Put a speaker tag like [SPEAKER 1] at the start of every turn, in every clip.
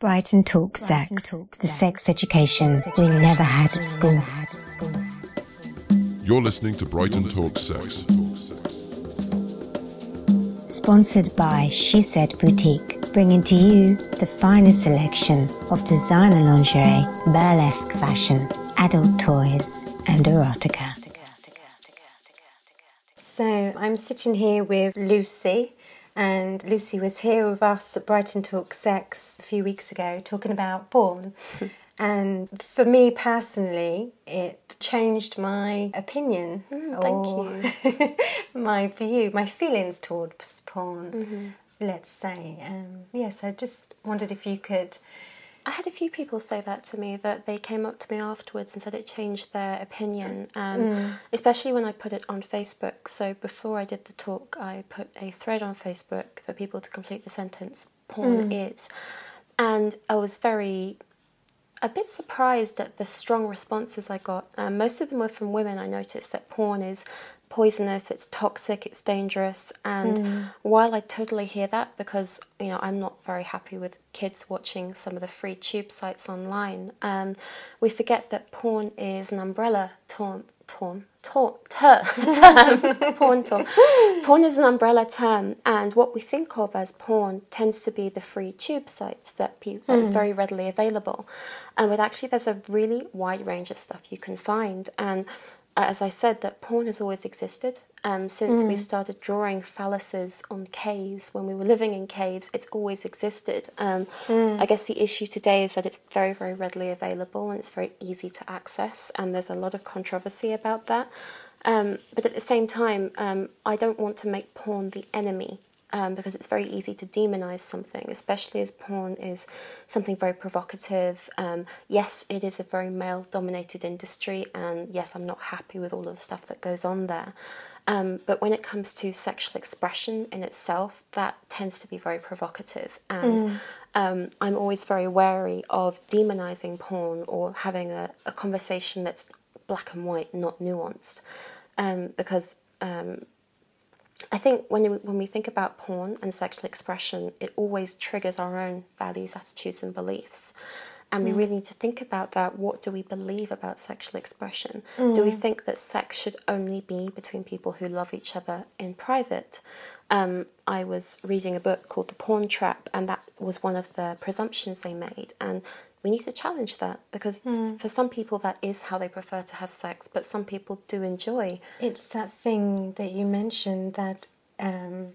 [SPEAKER 1] Brighton Talk Sex, the sex education we never had at school.
[SPEAKER 2] You're listening to Brighton Talk Sex.
[SPEAKER 1] Sponsored by She Said Boutique, bringing to you the finest selection of designer lingerie, burlesque fashion, adult toys, and erotica. So I'm sitting here with Lucy, and Lucy was here with us at Brighton Talk Sex a few weeks ago talking about porn. and for me personally, it changed my opinion.
[SPEAKER 3] Mm, thank
[SPEAKER 1] you. my view, my feelings towards porn, let's say. Um, yes, I just wondered if you could.
[SPEAKER 3] I had a few people say that to me that they came up to me afterwards and said it changed their opinion, um, especially when I put it on Facebook. So before I did the talk, I put a thread on Facebook for people to complete the sentence porn is. And I was very a bit surprised at the strong responses I got. Um, most of them were from women. I noticed that porn is poisonous, it's toxic, it's dangerous. And while I totally hear that, because you know I'm not very happy with kids watching some of the free tube sites online, um, we forget that porn is an umbrella term. Term, term, ter, term, porn term. Porn is an umbrella term, and what we think of as porn tends to be the free tube sites that people that's very readily available. And but actually, there's a really wide range of stuff you can find. And as I said, that porn has always existed. Um, since we started drawing phalluses on caves when we were living in caves, it's always existed. Um, I guess the issue today is that it's very, very readily available and it's very easy to access, and there's a lot of controversy about that. Um, but at the same time, um, I don't want to make porn the enemy um, because it's very easy to demonize something, especially as porn is something very provocative. Um, yes, it is a very male dominated industry, and yes, I'm not happy with all of the stuff that goes on there. Um, but when it comes to sexual expression in itself, that tends to be very provocative. And um, I'm always very wary of demonizing porn or having a, a conversation that's black and white, not nuanced. Um, because um, I think when we, when we think about porn and sexual expression, it always triggers our own values, attitudes, and beliefs. And we really need to think about that. What do we believe about sexual expression? Do we think that sex should only be between people who love each other in private? Um, I was reading a book called The Porn Trap, and that was one of the presumptions they made. And we need to challenge that because for some people that is how they prefer to have sex, but some people do enjoy
[SPEAKER 1] It's that thing that you mentioned that, um,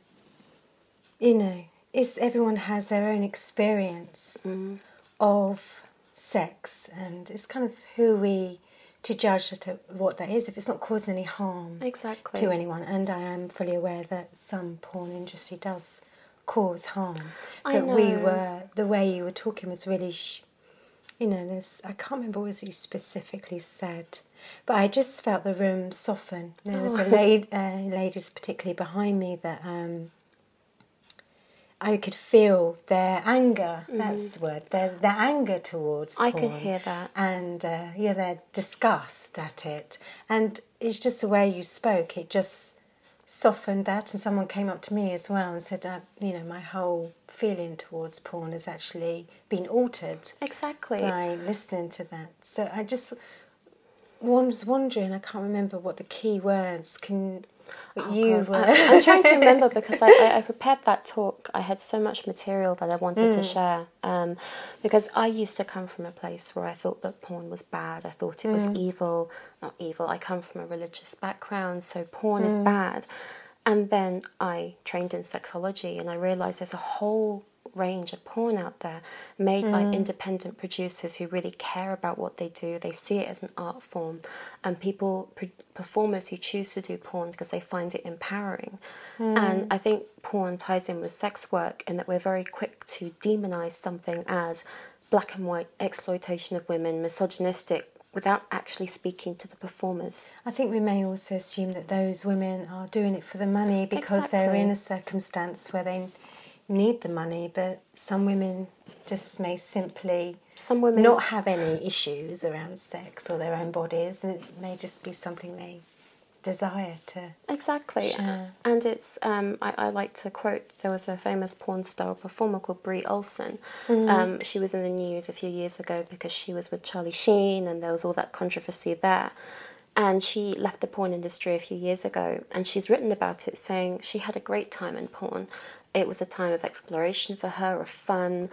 [SPEAKER 1] you know, is everyone has their own experience of sex, and it's kind of who we to judge what that is if it's not causing any harm
[SPEAKER 3] exactly
[SPEAKER 1] to anyone. And I am fully aware that some porn industry does cause harm.
[SPEAKER 3] I
[SPEAKER 1] but we were the way you were talking was really, sh- you know, there's I can't remember what he specifically said. But I just felt the room soften. There was a lady, uh, ladies particularly behind me that um, I could feel their anger. That's the word. Their their anger towards.
[SPEAKER 3] I could hear that.
[SPEAKER 1] And uh, yeah, their disgust at it. And it's just the way you spoke. It just softened that. And someone came up to me as well and said that you know my whole feeling towards porn has actually been altered
[SPEAKER 3] exactly
[SPEAKER 1] by listening to that. So I just was wondering. I can't remember what the key words can. You
[SPEAKER 3] Oh, God.
[SPEAKER 1] were.
[SPEAKER 3] I, I'm trying to remember because I, I, I prepared that talk. I had so much material that I wanted
[SPEAKER 1] Mm.
[SPEAKER 3] to share. Um, because I used to come from a place where I thought that porn was bad. I thought it was
[SPEAKER 1] Mm.
[SPEAKER 3] evil. Not evil. I come from a religious background, so porn is
[SPEAKER 1] Mm.
[SPEAKER 3] bad. And then I trained in sexology and I realized there's a whole range of porn out there made by
[SPEAKER 1] Mm.
[SPEAKER 3] independent producers who really care about what they do. They see it as an art form, and people, pre- performers who choose to do porn because they find it empowering.
[SPEAKER 1] Mm.
[SPEAKER 3] And I think porn ties in with sex work in that we're very quick to demonize something as black and white exploitation of women, misogynistic. Without actually speaking to the performers.
[SPEAKER 1] I think we may also assume that those women are doing it for the money because they're in a circumstance where they need the money, but some women just may simply
[SPEAKER 3] Some women
[SPEAKER 1] not have any issues around sex or their own bodies, and it may just be something they desire to.
[SPEAKER 3] Exactly.
[SPEAKER 1] Sure.
[SPEAKER 3] And it's, um, I, I like to quote, there was a famous porn star performer called Bree Olson. Um, she was in the news a few years ago because she was with Charlie Sheen and there was all that controversy there. And she left the porn industry a few years ago and she's written about it saying she had a great time in porn. It was a time of exploration for her, of fun.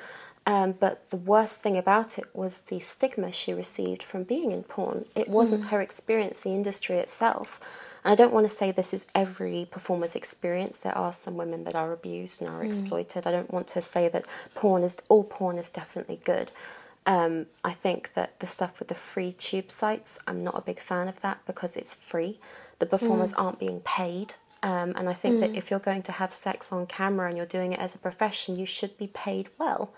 [SPEAKER 3] Um, but the worst thing about it was the stigma she received from being in porn. It wasn't her experience, the industry itself. And I don't want to say this is every performer's experience. There are some women that are abused and are exploited. I don't want to say that porn is all porn is definitely good. Um, I think that the stuff with the free tube sites, I'm not a big fan of that because it's free. The performers aren't being paid. Um, and I think that if you're going to have sex on camera and you're doing it as a profession, you should be paid well.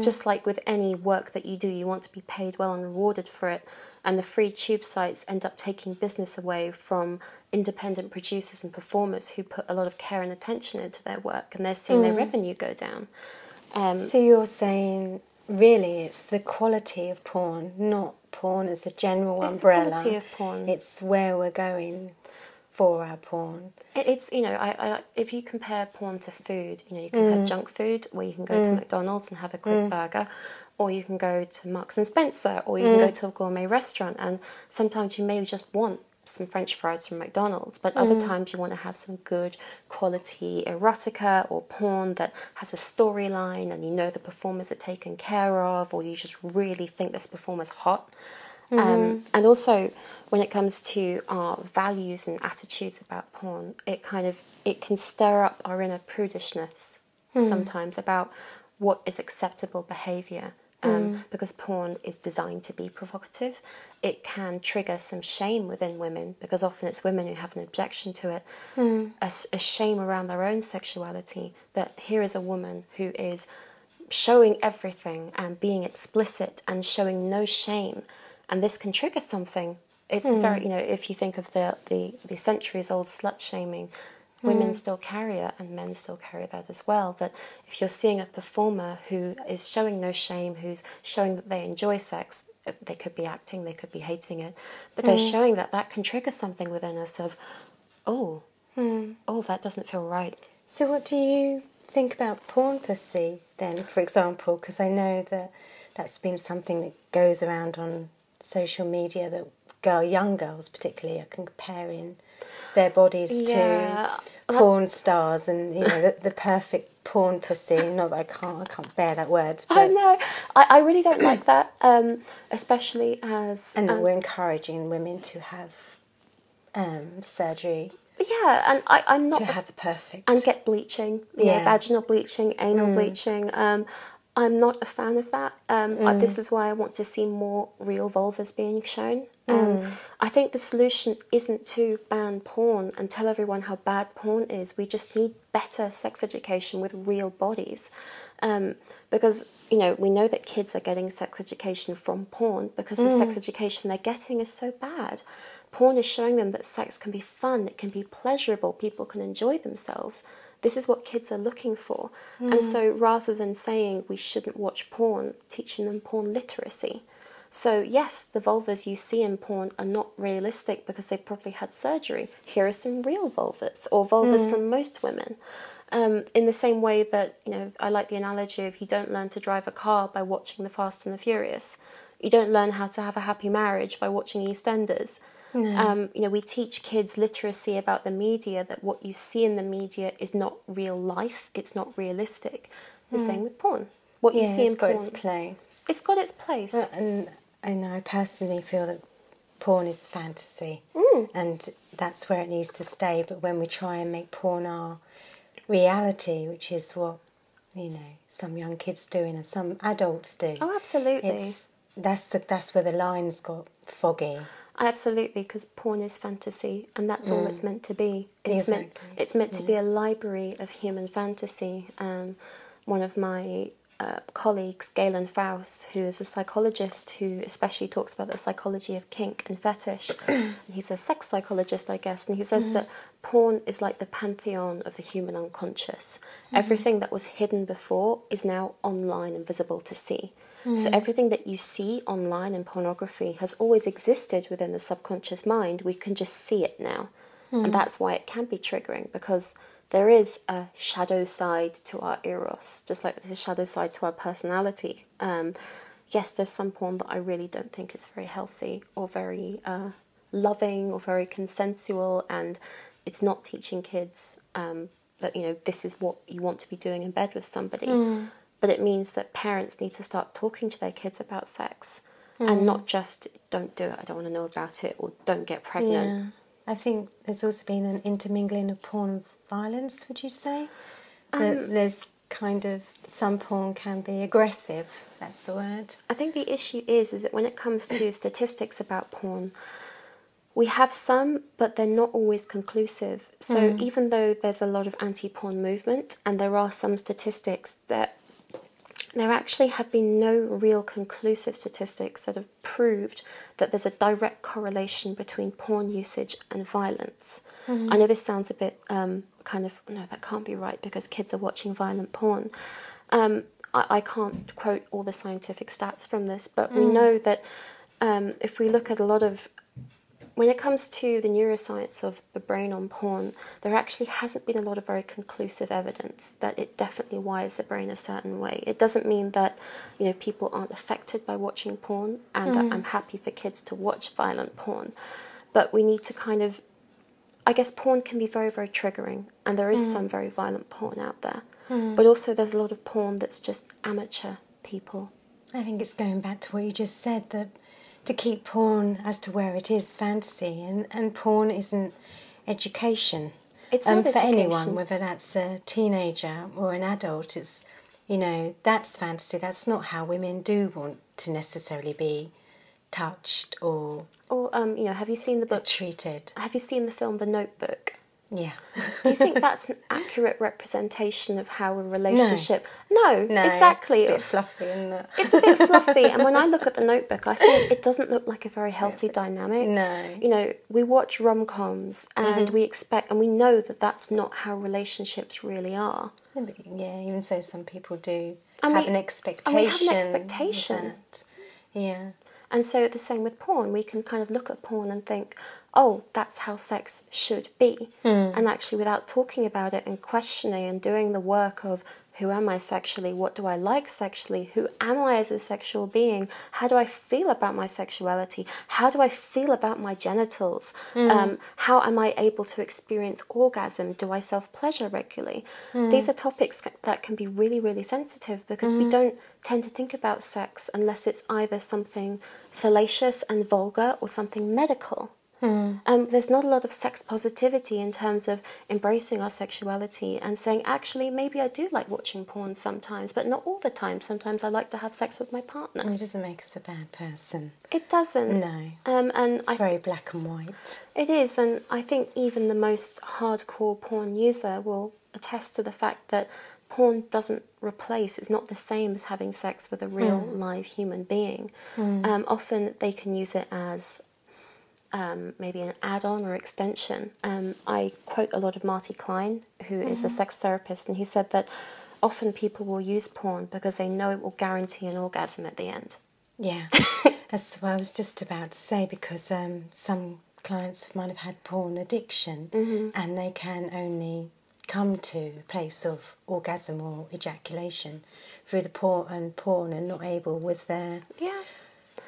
[SPEAKER 3] Just like with any work that you do, you want to be paid well and rewarded for it. And the free tube sites end up taking business away from independent producers and performers who put a lot of care and attention into their work, and they're seeing their revenue go down. Um,
[SPEAKER 1] So you're saying really it's the quality of porn, not porn as a general
[SPEAKER 3] It's the
[SPEAKER 1] umbrella.
[SPEAKER 3] quality of porn.
[SPEAKER 1] It's where we're going for our porn.
[SPEAKER 3] It's you know, I, I if you compare porn to food, you know, you can have mm. junk food where you can go to mm. McDonald's and have a quick mm. burger, or you can go to Marks and Spencer, or you can go to a gourmet restaurant, and sometimes you may just want some French fries from McDonald's, but other mm. times you want to have some good quality erotica or porn that has a storyline, and you know the performers are taken care of, or you just really think this performer's hot. Um, mm-hmm. and also, when it comes to our values and attitudes about porn, it kind of it can stir up our inner prudishness hmm. sometimes about what is acceptable behavior. Um, mm. Because porn is designed to be provocative, it can trigger some shame within women because often it's women who have an objection to it, mm. a shame around their own sexuality. That here is a woman who is showing everything and being explicit and showing no shame and this can trigger something. It's very mm. you know if you think of the the, the centuries old slut shaming women mm. still carry it and men still carry that as well that if you're seeing a performer who is showing no shame who's showing that they enjoy sex uh, they could be acting they could be hating it but they're mm. showing that that can trigger something within us of oh mm. oh that doesn't feel right.
[SPEAKER 1] So, what do you think about porn pussy then, for example? Because I know that that's been something that goes around on social media that girl, young girls particularly are comparing their bodies
[SPEAKER 3] Yeah.
[SPEAKER 1] to porn stars and you know the, the perfect porn pussy. Not that I can't, I can't bear that word, but
[SPEAKER 3] I know. I, I really don't like that, um, especially as
[SPEAKER 1] and
[SPEAKER 3] um,
[SPEAKER 1] we're encouraging women to have um, surgery
[SPEAKER 3] yeah, and I, I'm not
[SPEAKER 1] to have the perfect.
[SPEAKER 3] and get bleaching,
[SPEAKER 1] Yeah.
[SPEAKER 3] know, vaginal bleaching, anal bleaching. Um, I'm not a fan of that. Um, I- This is why I want to see more real vulvas being shown. Um, I think the solution isn't to ban porn and tell everyone how bad porn is. We just need better sex education with real bodies. Um, because, you know, we know that kids are getting sex education from porn because the sex education they're getting is so bad. Porn is showing them that sex can be fun, it can be pleasurable, people can enjoy themselves. This is what kids are looking for. And so rather than saying we shouldn't watch porn, teaching them porn literacy. So, yes, the vulvas you see in porn are not realistic because they probably had surgery. Here are some real vulvas, or vulvas from most women. Um, in the same way that, you know, I like the analogy of you don't learn to drive a car by watching The Fast and the Furious. You don't learn how to have a happy marriage by watching EastEnders. Um, you know, we teach kids literacy about the media that what you see in the media is not real life, it's not realistic. The same with porn. What you
[SPEAKER 1] yeah,
[SPEAKER 3] see
[SPEAKER 1] it's
[SPEAKER 3] in porn,
[SPEAKER 1] its place.
[SPEAKER 3] it's got its place.
[SPEAKER 1] Uh, And I know I personally feel that porn is fantasy, and that's where it needs to stay. But when we try and make porn our reality, which is what you know some young kids do and some adults do,
[SPEAKER 3] Oh, absolutely.
[SPEAKER 1] it's that's the that's where the lines got foggy.
[SPEAKER 3] Absolutely, because porn is fantasy, and that's all it's meant to be. It's meant it's meant to be a library of human fantasy. Um, one of my uh, colleagues, Galen Fous, who is a psychologist who especially talks about the psychology of kink and fetish. He's a sex psychologist, I guess, and he says that porn is like the pantheon of the human unconscious. Everything that was hidden before is now online and visible to see. So everything that you see online in pornography has always existed within the subconscious mind. We can just see it now. and that's why it can be triggering because there is a shadow side to our eros, just like there's a shadow side to our personality. Um, yes, there's some porn that I really don't think is very healthy or very uh, loving or very consensual, and it's not teaching kids um, that you know this is what you want to be doing in bed with somebody. But it means that parents need to start talking to their kids about sex, and hmm. not just don't do it. I don't want to know about it, or don't get pregnant.
[SPEAKER 1] Yeah. I think there's also been an intermingling of porn and violence, would you say? That um, there's kind of some porn can be aggressive, that's the word.
[SPEAKER 3] I think the issue is is that when it comes to statistics about porn, we have some, but they're not always conclusive. So hmm. even though there's a lot of anti-porn movement, and there are some statistics that there actually have been no real conclusive statistics that have proved that there's a direct correlation between porn usage and violence. I know this sounds a bit um, kind of, no, that can't be right because kids are watching violent porn. Um, I, I can't quote all the scientific stats from this, but we know that um, if we look at a lot of when it comes to the neuroscience of the brain on porn, there actually hasn't been a lot of very conclusive evidence that it definitely wires the brain a certain way. It doesn't mean that you know people aren't affected by watching porn, and that mm-hmm. I'm happy for kids to watch violent porn, but we need to kind of, I guess, porn can be very very triggering, and there is mm. some very violent porn out there, mm. but also there's a lot of porn that's just amateur people.
[SPEAKER 1] I think it's going back to what you just said that to keep porn as to where it is fantasy, and, and porn isn't education.
[SPEAKER 3] It's
[SPEAKER 1] um,
[SPEAKER 3] not
[SPEAKER 1] for anyone, whether that's a teenager or an adult, it's you know that's fantasy. That's not how women do want to necessarily be touched or
[SPEAKER 3] Or um, you know, have you seen the book?
[SPEAKER 1] treated.
[SPEAKER 3] Have you seen the film The Notebook?
[SPEAKER 1] Yeah,
[SPEAKER 3] Do you think that's an accurate representation of how a relationship? No,
[SPEAKER 1] no,
[SPEAKER 3] exactly.
[SPEAKER 1] It's a bit fluffy, isn't it?
[SPEAKER 3] It's a bit fluffy, and when I look at the Notebook, I think it doesn't look like a very healthy dynamic.
[SPEAKER 1] No.
[SPEAKER 3] you know, we watch rom coms and mm-hmm. we expect, and we know that that's not how relationships really are.
[SPEAKER 1] Yeah, even so, some people do
[SPEAKER 3] And
[SPEAKER 1] have
[SPEAKER 3] we-
[SPEAKER 1] an
[SPEAKER 3] and
[SPEAKER 1] expectation.
[SPEAKER 3] we have an expectation.
[SPEAKER 1] Yeah.
[SPEAKER 3] And so the same with porn. We can kind of look at porn and think, oh, that's how sex should be. Hmm. And actually, without talking about it and questioning and doing the work of who am I sexually? What do I like sexually? Who am I as a sexual being? How do I feel about my sexuality? How do I feel about my genitals? Hmm. Um, how am I able to experience orgasm? Do I self pleasure regularly? Hmm. These are topics that can be really, really sensitive because we don't tend to think about sex unless it's either something salacious and vulgar or something medical. Um, there's not a lot of sex positivity in terms of embracing our sexuality and saying, actually, maybe I do like watching porn sometimes, but not all the time. Sometimes I like to have sex with my partner.
[SPEAKER 1] It doesn't make us a bad person.
[SPEAKER 3] It doesn't.
[SPEAKER 1] No.
[SPEAKER 3] Um, and
[SPEAKER 1] It's
[SPEAKER 3] I,
[SPEAKER 1] very black and white.
[SPEAKER 3] it is, and I think even the most hardcore porn user will attest to the fact that porn doesn't replace, it's not the same as having sex with a real live human being. Um, often they can use it as um, maybe an add on or extension. Um, I quote a lot of Marty Klein, who is a sex therapist, and he said that often people will use porn because they know it will guarantee an orgasm at the end.
[SPEAKER 1] Yeah. That's what I was just about to say because um, some clients might have had porn addiction and they can only come to a place of orgasm or ejaculation through the porn and porn and not able with their
[SPEAKER 3] Yeah.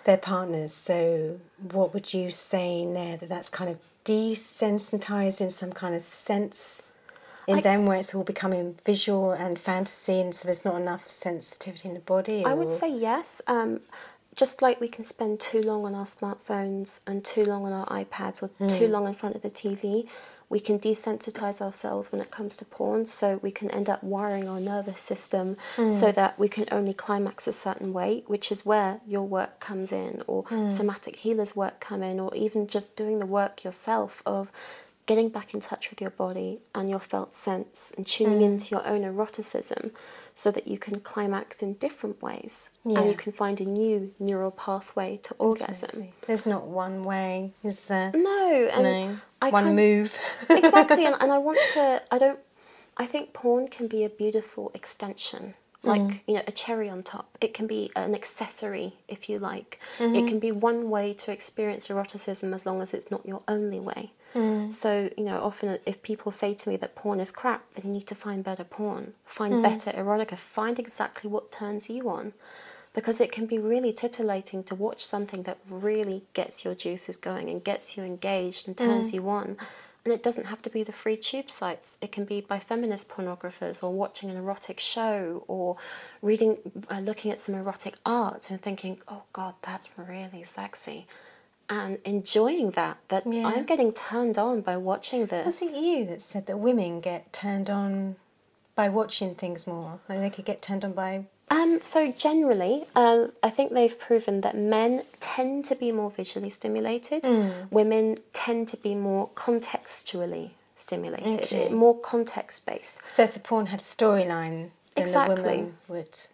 [SPEAKER 1] Their partners. So, what would you say there that that's kind of desensitizing some kind of sense in
[SPEAKER 3] I-
[SPEAKER 1] them, where it's all becoming visual and fantasy, and so there's not enough sensitivity in the body?
[SPEAKER 3] I would say yes. Um, just like we can spend too long on our smartphones and too long on our iPads or too long in front of the TV, we can desensitize ourselves when it comes to porn. So we can end up wiring our nervous system mm. so that we can only climax a certain way, which is where your work comes in, or mm. somatic healers' work come in, or even just doing the work yourself of getting back in touch with your body and your felt sense and tuning mm. into your own eroticism so that you can climax in different ways
[SPEAKER 1] Yeah.
[SPEAKER 3] and you can find a new neural pathway to orgasm.
[SPEAKER 1] Exactly. There's not one way, is there?
[SPEAKER 3] No, and
[SPEAKER 1] no.
[SPEAKER 3] I
[SPEAKER 1] one
[SPEAKER 3] kind-
[SPEAKER 1] move.
[SPEAKER 3] exactly, and, and I want to. I don't. I think porn can be a beautiful extension, mm. like you know, a cherry on top. It can be an accessory, if you like. It mm-hmm. can be one way to experience eroticism as long as it's not your only way. Mm. So, you know, often if people say to me that porn is crap, then you need to find better porn, find mm. better erotica, find exactly what turns you on. Because it can be really titillating to watch something that really gets your juices going and gets you engaged and turns mm. you on. And it doesn't have to be the free tube sites. It can be by feminist pornographers or watching an erotic show or reading, uh, looking at some erotic art and thinking, oh God, that's really sexy. And enjoying that, that
[SPEAKER 1] Yeah.
[SPEAKER 3] I'm getting turned on by watching this.
[SPEAKER 1] Was it you that said that women get turned on by watching things more? Like they could get turned on by.
[SPEAKER 3] Um, so generally, um, I think they've proven that men tend to be more visually stimulated. Women tend to be more contextually stimulated,
[SPEAKER 1] Okay.
[SPEAKER 3] more context based.
[SPEAKER 1] So if the porn had a storyline,
[SPEAKER 3] Exactly.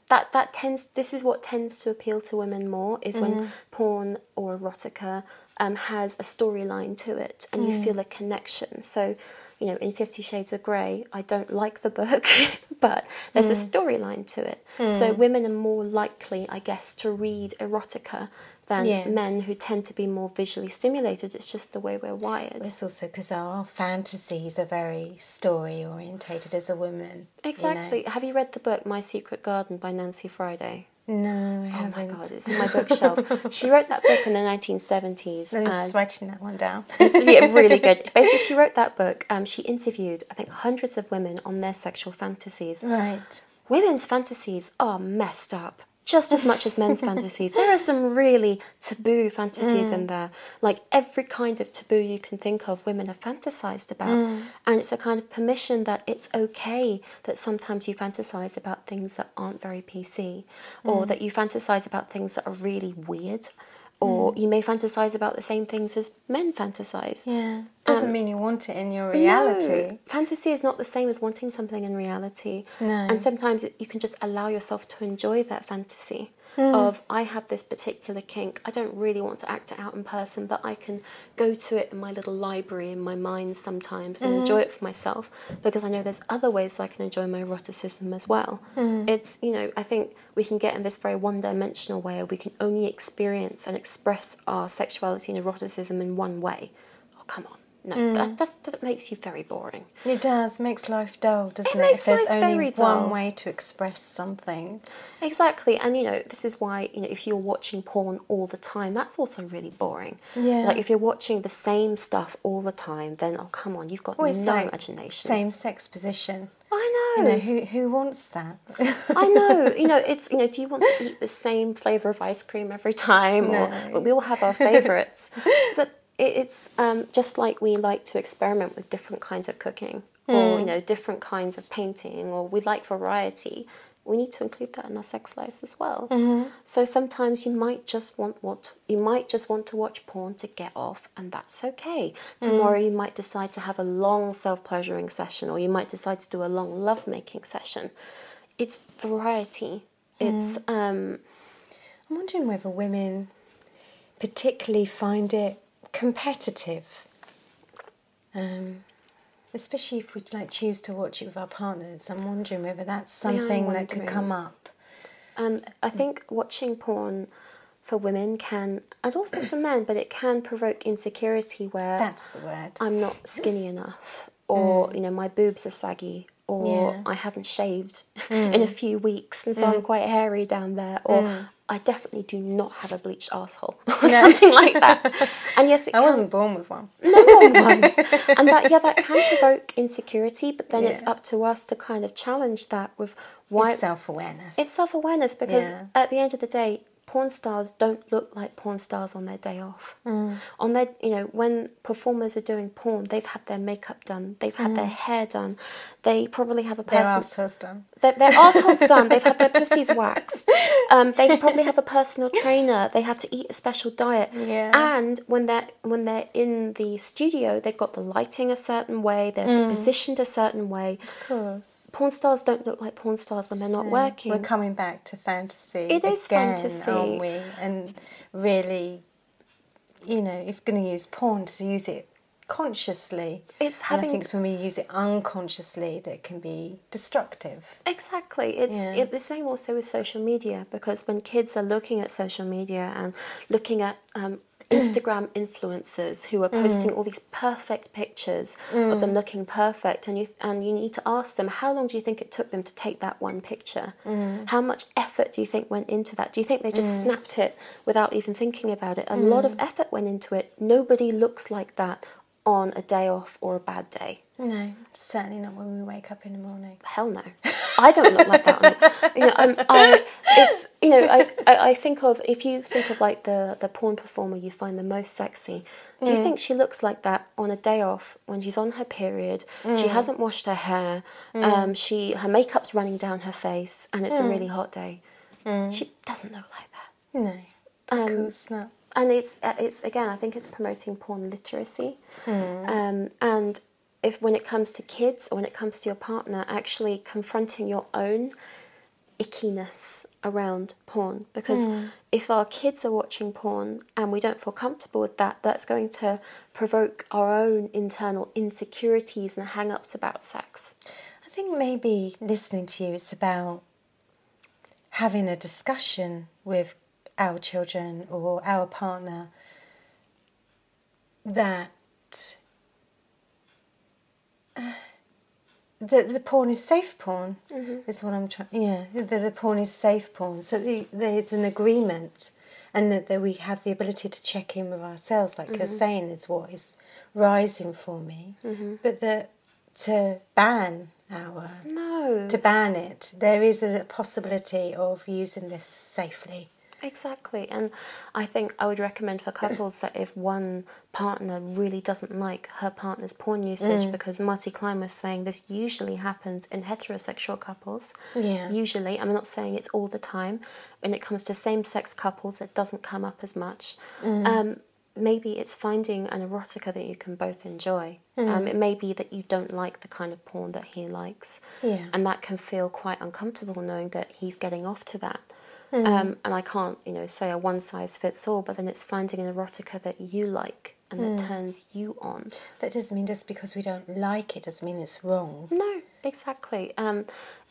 [SPEAKER 3] That that tends. This is what tends to appeal to women more is when porn or erotica um, has a storyline to it, and you feel a connection. So. You know, in Fifty Shades of Grey, I don't like the book, but there's a storyline to it. So women are more likely, I guess, to read erotica than
[SPEAKER 1] Yes.
[SPEAKER 3] men who tend to be more visually stimulated. It's just the way we're wired.
[SPEAKER 1] It's also because our fantasies are very story orientated as a woman. you know.
[SPEAKER 3] Exactly. Have you read the book My Secret Garden by Nancy Friday?
[SPEAKER 1] No, I haven't.
[SPEAKER 3] Oh my god, it's in my bookshelf. she wrote that book in the 1970s.
[SPEAKER 1] I'm just writing that one down.
[SPEAKER 3] it's yeah, really good. Basically, she wrote that book. Um, she interviewed, I think, hundreds of women on their sexual fantasies.
[SPEAKER 1] right.
[SPEAKER 3] Women's fantasies are messed up just as much as men's fantasies. There are some really taboo fantasies in mm. there. Like every kind of taboo you can think of, women have fantasized about. Mm. And it's a kind of permission that it's okay that sometimes you fantasize about things that aren't very PC, or mm. that you fantasize about things that are really weird. Or mm. you may fantasize about the same things as men fantasize.
[SPEAKER 1] Yeah. Um, Doesn't mean you want it in your reality.
[SPEAKER 3] No, fantasy is not the same as wanting something in reality.
[SPEAKER 1] No.
[SPEAKER 3] And sometimes you can just allow yourself to enjoy that fantasy
[SPEAKER 1] Hmm.
[SPEAKER 3] of I have this particular kink. I don't really want to act it out in person, but I can go to it in my little library in my mind sometimes and
[SPEAKER 1] Hmm.
[SPEAKER 3] enjoy it for myself because I know there's other ways I can enjoy my eroticism as well.
[SPEAKER 1] Hmm.
[SPEAKER 3] It's, you know, I think we can get in this very one dimensional way of we can only experience and express our sexuality and eroticism in one way. Oh, come on. No,
[SPEAKER 1] Hmm.
[SPEAKER 3] that, that's, that makes you very boring.
[SPEAKER 1] It does. Makes life dull, doesn't it?
[SPEAKER 3] makes
[SPEAKER 1] if there's
[SPEAKER 3] life
[SPEAKER 1] only
[SPEAKER 3] very dull.
[SPEAKER 1] one way to express something.
[SPEAKER 3] Exactly, and you know, this is why, you know, if you're watching porn all the time, that's also really boring.
[SPEAKER 1] Yeah.
[SPEAKER 3] Like if you're watching the same stuff all the time, then oh come on, you've got
[SPEAKER 1] Well,
[SPEAKER 3] no
[SPEAKER 1] like
[SPEAKER 3] imagination.
[SPEAKER 1] Same sex position.
[SPEAKER 3] I know.
[SPEAKER 1] You
[SPEAKER 3] know.
[SPEAKER 1] who who wants that?
[SPEAKER 3] I know. You know, it's you know, do you want to eat the same flavour of ice cream every time?
[SPEAKER 1] No.
[SPEAKER 3] Or we all have our favourites. but it, it's um, just like we like to experiment with different kinds of cooking or,
[SPEAKER 1] Hmm.
[SPEAKER 3] you know, different kinds of painting or we like variety. We need to include that in our sex lives as well.
[SPEAKER 1] Mm-hmm.
[SPEAKER 3] So sometimes you might just want what you might just want to watch porn to get off, and that's okay. Tomorrow
[SPEAKER 1] Mm.
[SPEAKER 3] you might decide to have a long self-pleasuring session, or you might decide to do a long love-making session. It's variety. It's
[SPEAKER 1] Mm.
[SPEAKER 3] um,
[SPEAKER 1] I'm wondering whether women particularly find it competitive. Um, especially if we like choose to watch it with our partners. I'm wondering whether that's something that could come up.
[SPEAKER 3] Um, I think watching porn for women can, and also for men, but it can provoke insecurity where
[SPEAKER 1] That's the word.
[SPEAKER 3] I'm not skinny enough, or you know my boobs are saggy, or
[SPEAKER 1] Yeah. Mm.
[SPEAKER 3] I haven't shaved in a few weeks, and so I'm quite hairy down there, or I definitely do not have a bleached asshole, or something like that. And yes, it
[SPEAKER 1] I
[SPEAKER 3] can.
[SPEAKER 1] wasn't born with one.
[SPEAKER 3] No one was. and that yeah, that can provoke insecurity, but then it's up to us to kind of challenge that with why
[SPEAKER 1] It's self awareness.
[SPEAKER 3] it's self awareness because
[SPEAKER 1] Yeah.
[SPEAKER 3] at the end of the day, porn stars don't look like porn stars on their day off.
[SPEAKER 1] Mm.
[SPEAKER 3] On their, you know, when performers are doing porn, they've had their makeup done, they've had their hair done, they probably have a
[SPEAKER 1] Their
[SPEAKER 3] person.
[SPEAKER 1] assholes done.
[SPEAKER 3] Their, their assholes done. They've had their pussies waxed. Um, they probably have a personal trainer. They have to eat a special diet.
[SPEAKER 1] Yeah.
[SPEAKER 3] And when they're when they're in the studio, they've got the lighting a certain way. They're
[SPEAKER 1] Mm.
[SPEAKER 3] positioned a certain way.
[SPEAKER 1] Of course.
[SPEAKER 3] Porn stars don't look like porn stars when they're not working.
[SPEAKER 1] We're coming back to fantasy.
[SPEAKER 3] It is
[SPEAKER 1] again,
[SPEAKER 3] fantasy.
[SPEAKER 1] aren't we? And really, you know, if you're going to use porn, to use it consciously.
[SPEAKER 3] It's
[SPEAKER 1] And
[SPEAKER 3] having-
[SPEAKER 1] I think it's when we use it unconsciously that it can be destructive.
[SPEAKER 3] Exactly. It's
[SPEAKER 1] Yeah.
[SPEAKER 3] it, the same also with social media because when kids are looking at social media and looking at um, Instagram influencers who are mm. posting all these perfect pictures of them mm. looking perfect, and you and you need to ask them how long do you think it took them to take that one picture? Mm. How much effort do you think went into that? Do you think they just snapped it without even thinking about it? A lot of effort went into it. Nobody looks like that on a day off or a bad day.
[SPEAKER 1] No, certainly not when we wake up in the morning.
[SPEAKER 3] Hell no. I don't look like that. You know, I'm, I, it's, you know, I, I, I think of, if you think of like the, the porn performer you find the most sexy, do you mm. think she looks like that on a day off when she's on her period? She mm. hasn't washed her hair. Mm. Um, she her makeup's running down her face, and it's a really hot day. She doesn't look like that.
[SPEAKER 1] No, of
[SPEAKER 3] Um,
[SPEAKER 1] course not.
[SPEAKER 3] And it's uh, it's again I think it's promoting porn literacy, um, and if when it comes to kids or when it comes to your partner, actually confronting your own ickiness around porn. Because if our kids are watching porn and we don't feel comfortable with that, that's going to provoke our own internal insecurities and hang-ups about sex.
[SPEAKER 1] I think maybe listening to you, it's about having a discussion with our children or our partner that uh, the the porn is safe porn mm-hmm. is what I'm trying. Yeah, the, the porn is safe porn. So the, there's an agreement, and that, that we have the ability to check in with ourselves, like you're mm-hmm. saying, is what is rising for me. Mm-hmm. But that to ban our
[SPEAKER 3] No.
[SPEAKER 1] to ban it, there is a possibility of using this safely.
[SPEAKER 3] Exactly. And I think I would recommend for couples that if one partner really doesn't like her partner's porn usage, because Marty Klein was saying this usually happens in heterosexual couples.
[SPEAKER 1] Yeah.
[SPEAKER 3] Usually. I'm not saying it's all the time. When it comes to same sex couples, it doesn't come up as much. Um, maybe it's finding an erotica that you can both enjoy. Um, it may be that you don't like the kind of porn that he likes.
[SPEAKER 1] Yeah.
[SPEAKER 3] And that can feel quite uncomfortable knowing that he's getting off to that. Um, and I can't, you know, say a one size fits all, but then it's finding an erotica that you like and that turns you on.
[SPEAKER 1] That doesn't mean just because we don't like it doesn't mean it's wrong.
[SPEAKER 3] No, exactly. Um,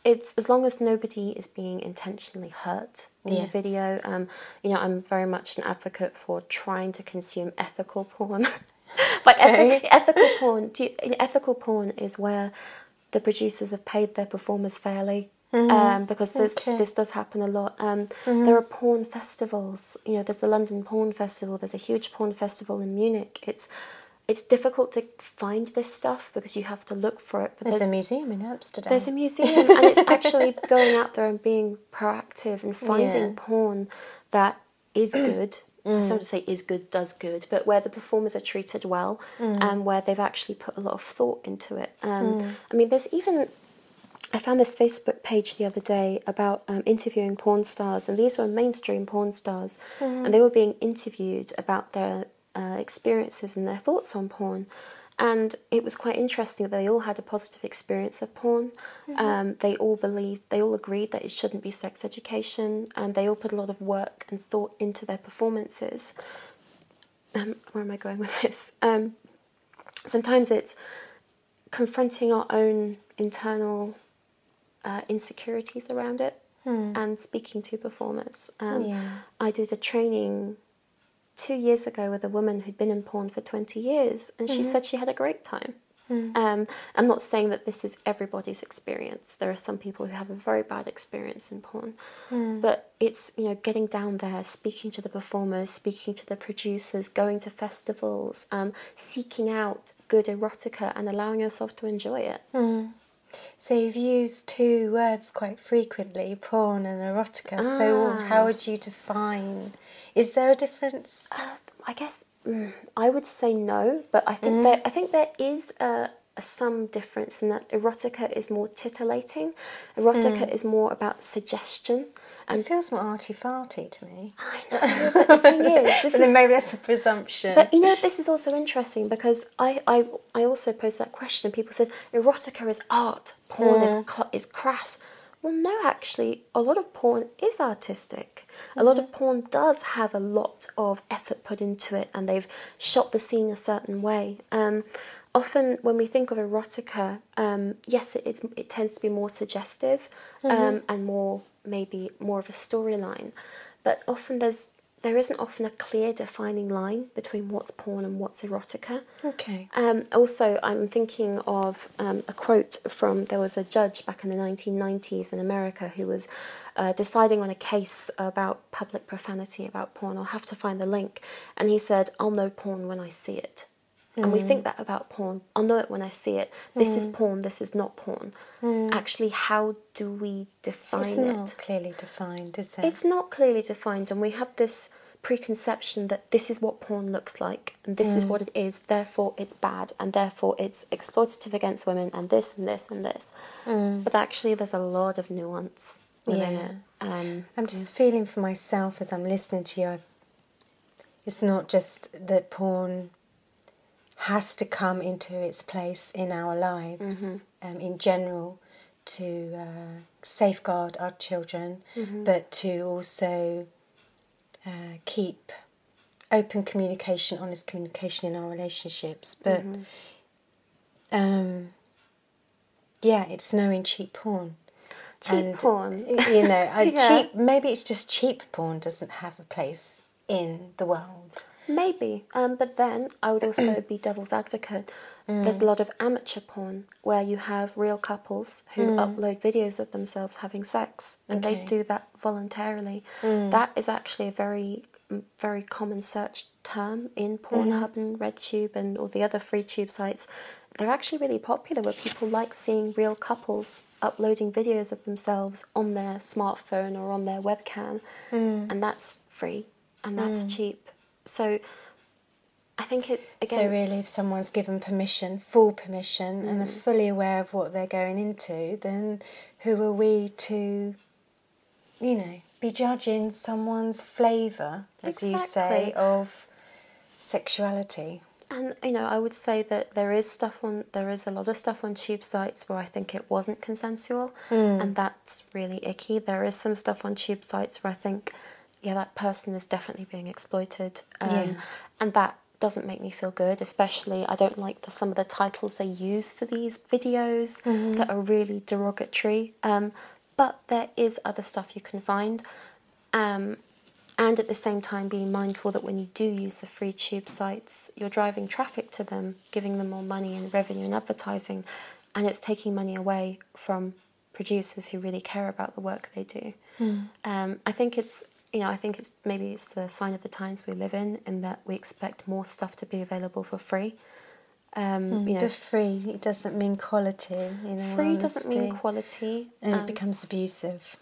[SPEAKER 3] it's as long as nobody is being intentionally hurt in
[SPEAKER 1] Yes.
[SPEAKER 3] the video. Um, you know, I'm very much an advocate for trying to consume ethical porn. By
[SPEAKER 1] Okay.
[SPEAKER 3] ethi- ethical porn, do you, ethical porn is where the producers have paid their performers fairly. Um, because this
[SPEAKER 1] Okay.
[SPEAKER 3] this does happen a lot. Um, There are porn festivals. You know, there's the London Porn Festival. There's a huge porn festival in Munich. It's it's difficult to find this stuff because you have to look for it. But
[SPEAKER 1] There's, a museum in Amsterdam.
[SPEAKER 3] there's a museum, and it's actually going out there and being proactive and finding
[SPEAKER 1] Yeah.
[SPEAKER 3] porn that is good. Don't to say is good, does good, but where the performers are treated well and where they've actually put a lot of thought into it. Um, I mean, there's even. I found this Facebook page the other day about um, interviewing porn stars, and these were mainstream porn stars, and they were being interviewed about their uh, experiences and their thoughts on porn. And it was quite interesting that they all had a positive experience of porn. Um, they all believed, they all agreed that it shouldn't be sex education, and they all put a lot of work and thought into their performances. Um, where am I going with this? Um, sometimes it's confronting our own internal uh, insecurities around it and speaking to performers. Um,
[SPEAKER 1] Yeah.
[SPEAKER 3] I did a training two years ago with a woman who'd been in porn for 20 years, and she said she had a great time. Um, I'm not saying that this is everybody's experience. There are some people who have a very bad experience in porn, but it's you know getting down there, speaking to the performers, speaking to the producers, going to festivals, um, seeking out good erotica, and allowing yourself to enjoy it.
[SPEAKER 1] So you've used two words quite frequently, porn and erotica. So
[SPEAKER 3] Ah.
[SPEAKER 1] how would you define? Is there a difference?
[SPEAKER 3] Uh, I guess mm, I would say no, but I think there I think there is a, a some difference in that erotica is more titillating. Erotica is more about suggestion.
[SPEAKER 1] It feels more arty farty to me.
[SPEAKER 3] I know, the thing is, this is
[SPEAKER 1] then maybe that's a presumption.
[SPEAKER 3] But you know, this is also interesting because I, I, I also posed that question and people said erotica is art, porn is, cl- is crass. Well, no, actually, a lot of porn is artistic. A lot of porn does have a lot of effort put into it and they've shot the scene a certain way. Um, often, when we think of erotica, um, yes, it, it's, it tends to be more suggestive um, and more, maybe more of a storyline. But often there's there isn't often a clear defining line between what's porn and what's erotica.
[SPEAKER 1] Okay.
[SPEAKER 3] Um, also, I'm thinking of um, a quote from there was a judge back in the 1990s in America who was uh, deciding on a case about public profanity about porn. I'll have to find the link. And he said, I'll know porn when I see it. And we mm. think that about porn. I'll know it when I see it. This is mm. porn, this is not porn. Mm. Actually, how do we define
[SPEAKER 1] It's
[SPEAKER 3] it?
[SPEAKER 1] not clearly defined, is it?
[SPEAKER 3] It's not clearly defined, and we have this preconception that this is what porn looks like, and this is what it is, therefore it's bad, and therefore it's exploitative against women, and this and this and this. But actually, there's a lot of nuance within
[SPEAKER 1] Yeah.
[SPEAKER 3] it. Um,
[SPEAKER 1] I'm just feeling for myself as I'm listening to you. It's not just that porn has to come into its place in our lives um, in general to uh, safeguard our children, but to also uh, keep open communication, honest communication in our relationships. But um, yeah, it's knowing cheap porn.
[SPEAKER 3] cheap
[SPEAKER 1] And,
[SPEAKER 3] porn.
[SPEAKER 1] You know,
[SPEAKER 3] Yeah.
[SPEAKER 1] cheap. Maybe it's just cheap porn doesn't have a place in the world.
[SPEAKER 3] Maybe, um, but then I would also be devil's advocate. Mm. There's a lot of amateur porn where you have real couples who mm. upload videos of themselves having sex, and they do that voluntarily. Mm. That is actually a very, very common search term in mm-hmm. Pornhub and RedTube and all the other free tube sites. They're actually really popular where people like seeing real couples uploading videos of themselves on their smartphone or on their webcam, and that's free and that's cheap. So I think it's again.
[SPEAKER 1] So really, if someone's given permission, full permission, and are
[SPEAKER 3] Mm.
[SPEAKER 1] fully aware of what they're going into, then who are we to, you know, be judging someone's flavour, as you say, of sexuality?
[SPEAKER 3] And you know, I would say that there is stuff on there is a lot of stuff on tube sites where I think it wasn't consensual, and that's really icky. There is some stuff on tube sites where I think, yeah, that person is definitely being exploited, um,
[SPEAKER 1] Yeah.
[SPEAKER 3] and that doesn't make me feel good. Especially, I don't like the, some of the titles they use for these videos that are really derogatory. Um, but there is other stuff you can find. Um, and at the same time being mindful that when you do use the free tube sites, you're driving traffic to them, giving them more money and revenue and advertising, and it's taking money away from producers who really care about the work they do. Um, I think it's you know I think it's maybe it's the sign of the times we live in, in that we expect more stuff to be available for free. Um, you know,
[SPEAKER 1] But free, it doesn't mean quality. You know,
[SPEAKER 3] free doesn't mean quality.
[SPEAKER 1] and
[SPEAKER 3] um,
[SPEAKER 1] it becomes abusive.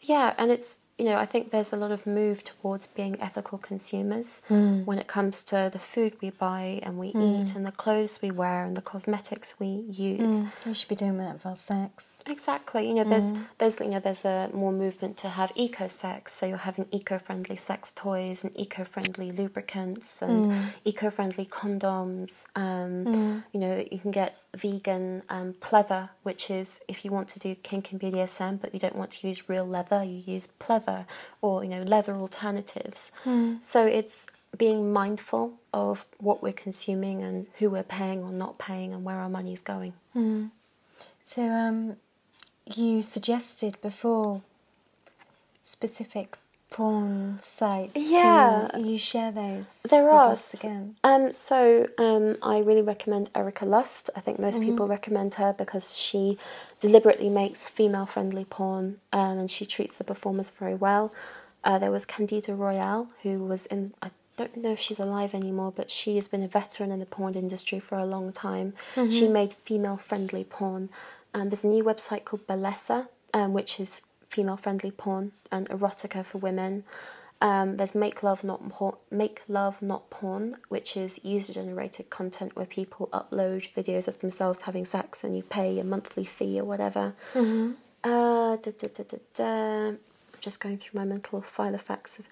[SPEAKER 3] Yeah, and it's you know I think there's a lot of move towards being ethical consumers
[SPEAKER 1] Mm.
[SPEAKER 3] when it comes to the food we buy and we eat and the clothes we wear and the cosmetics we use.
[SPEAKER 1] Mm, we should be doing that with our sex.
[SPEAKER 3] Exactly. You know, there's there's you know there's a more movement to have eco sex, so you're having eco-friendly sex toys and eco-friendly lubricants and eco-friendly condoms. Um, You know, you can get vegan um, pleather, which is if you want to do kink and BDSM, but you don't want to use real leather, you use pleather or you know leather alternatives. So it's being mindful of what we're consuming and who we're paying or not paying and where our money's going.
[SPEAKER 1] So, um, you suggested before specific porn sites.
[SPEAKER 3] Yeah.
[SPEAKER 1] Can you share those
[SPEAKER 3] There are
[SPEAKER 1] us again?
[SPEAKER 3] Um, so um, I really recommend Erika Lust. I think most people recommend her because she deliberately makes female-friendly porn um, and she treats the performers very well. Uh, there was Candida Royalle, who was in. I don't know if she's alive anymore, but she has been a veteran in the porn industry for a long time. She made female-friendly porn. Um, there's a new website called Bellesa, um, which is female-friendly porn and erotica for women. Um, there's make love not porn, make love not porn, which is user-generated content where people upload videos of themselves having sex and you pay a monthly fee or whatever. Uh, da, da, da, da, da. I'm just going through my mental file of facts. Of,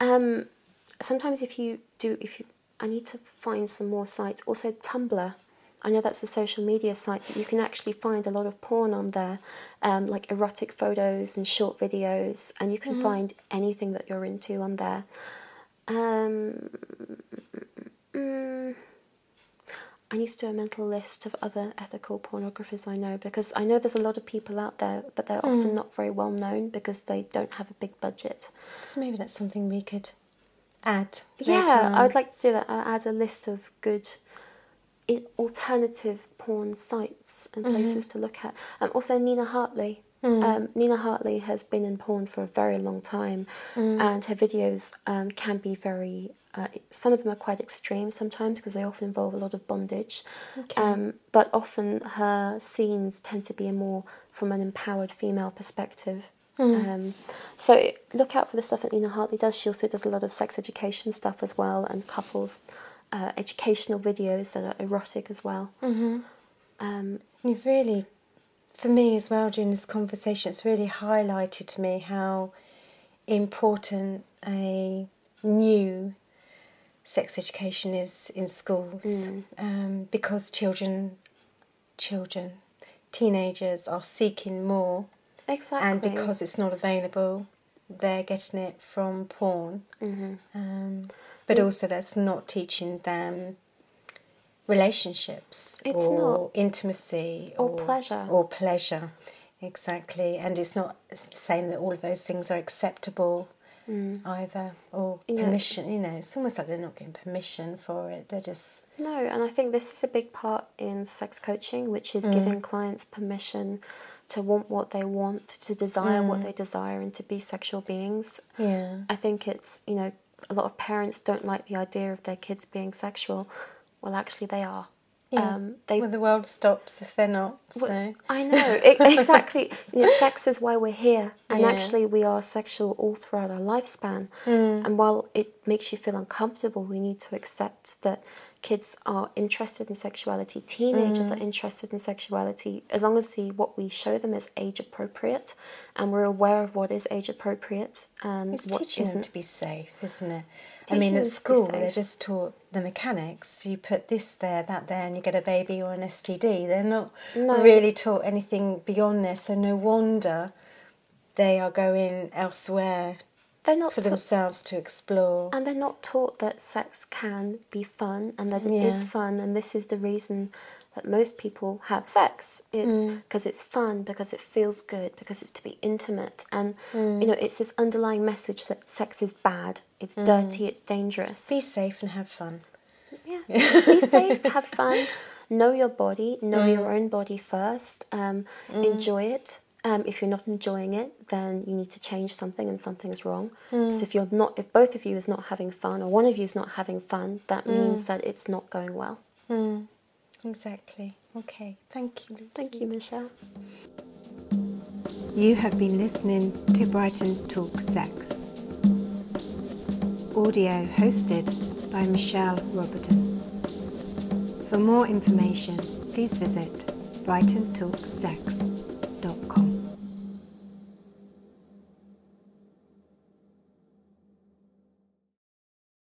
[SPEAKER 3] um, sometimes if you do, if you, I need to find some more sites. Also Tumblr. I know that's a social media site, but you can actually find a lot of porn on there, um, like erotic photos and short videos, and you can find anything that you're into on there. Um, mm, I need to do a mental list of other ethical pornographers I know because I know there's a lot of people out there, but they're often not very well known because they don't have a big budget.
[SPEAKER 1] So maybe that's something we could add.
[SPEAKER 3] Yeah. I would like to do that. I'll add a list of good alternative porn sites and
[SPEAKER 1] Mm-hmm.
[SPEAKER 3] places to look at. Um, also, Nina Hartley.
[SPEAKER 1] Mm.
[SPEAKER 3] Um, Nina Hartley has been in porn for a very long time,
[SPEAKER 1] Mm.
[SPEAKER 3] and her videos um, can be very. Uh, some of them are quite extreme sometimes because they often involve a lot of bondage. Um, but often her scenes tend to be more from an empowered female perspective. Um, so look out for the stuff that Nina Hartley does. She also does a lot of sex education stuff as well, and couples uh, educational videos that are erotic as well. Mm-hmm. Um,
[SPEAKER 1] You've really, for me as well, during this conversation, it's really highlighted to me how important a new sex education is in schools um, because children, children, teenagers are seeking more,
[SPEAKER 3] exactly.
[SPEAKER 1] and because it's not available, they're getting it from porn.
[SPEAKER 3] Mm-hmm.
[SPEAKER 1] Um, but also, that's not teaching them relationships
[SPEAKER 3] It's
[SPEAKER 1] or
[SPEAKER 3] not.
[SPEAKER 1] intimacy
[SPEAKER 3] Or pleasure.
[SPEAKER 1] or pleasure exactly and it's not saying that all of those things are acceptable either or
[SPEAKER 3] Mm. Yeah.
[SPEAKER 1] permission you know it's almost like they're not getting permission for it they're just
[SPEAKER 3] No, and I think this is a big part in sex coaching, which is giving clients permission to want what they want, to desire what they desire, and to be sexual beings.
[SPEAKER 1] yeah
[SPEAKER 3] I think it's, you know, a lot of parents don't like the idea of their kids being sexual. Well, actually, they are.
[SPEAKER 1] yeah
[SPEAKER 3] Um, they
[SPEAKER 1] well the world stops if they're not so
[SPEAKER 3] Well, I know e- exactly. you know, sex is why we're here, and
[SPEAKER 1] Yeah.
[SPEAKER 3] actually, we are sexual all throughout our lifespan.
[SPEAKER 1] Hmm.
[SPEAKER 3] And while it makes you feel uncomfortable, we need to accept that kids are interested in sexuality. Teenagers
[SPEAKER 1] Hmm.
[SPEAKER 3] are interested in sexuality as long as the what we show them is age appropriate, and we're aware of what is age appropriate and
[SPEAKER 1] it's
[SPEAKER 3] what
[SPEAKER 1] teaching them
[SPEAKER 3] isn't.
[SPEAKER 1] to be safe isn't it I mean at
[SPEAKER 3] them
[SPEAKER 1] school they're just taught the mechanics you put this there that there and you get a baby or an STD they're not
[SPEAKER 3] No.
[SPEAKER 1] really taught anything beyond this so no wonder they are going elsewhere
[SPEAKER 3] They're not
[SPEAKER 1] for
[SPEAKER 3] ta-
[SPEAKER 1] themselves to explore.
[SPEAKER 3] And they're not taught that sex can be fun and that it is
[SPEAKER 1] Yeah.
[SPEAKER 3] fun, and this is the reason that most people have sex. It's
[SPEAKER 1] Mm.
[SPEAKER 3] because it's fun, because it feels good, because it's to be intimate, and
[SPEAKER 1] Mm.
[SPEAKER 3] you know, it's this underlying message that sex is bad, it's
[SPEAKER 1] Mm.
[SPEAKER 3] dirty, it's dangerous.
[SPEAKER 1] Be safe and have fun.
[SPEAKER 3] Yeah, be safe, have fun, know your body, know
[SPEAKER 1] Mm.
[SPEAKER 3] your own body first, um, enjoy it. Um, if you're not enjoying it, then you need to change something, and something's wrong.
[SPEAKER 1] Mm.
[SPEAKER 3] Because if you're not, if both of you is not having fun, or one of you is not having fun, that
[SPEAKER 1] Mm.
[SPEAKER 3] means that it's not going well.
[SPEAKER 1] Exactly. Okay. Thank you. Lucy.
[SPEAKER 3] Thank you, Michelle.
[SPEAKER 1] You have been listening to Brighton Talk Sex. Audio hosted by Michelle Roberton. For more information, please visit brightontalksex.com.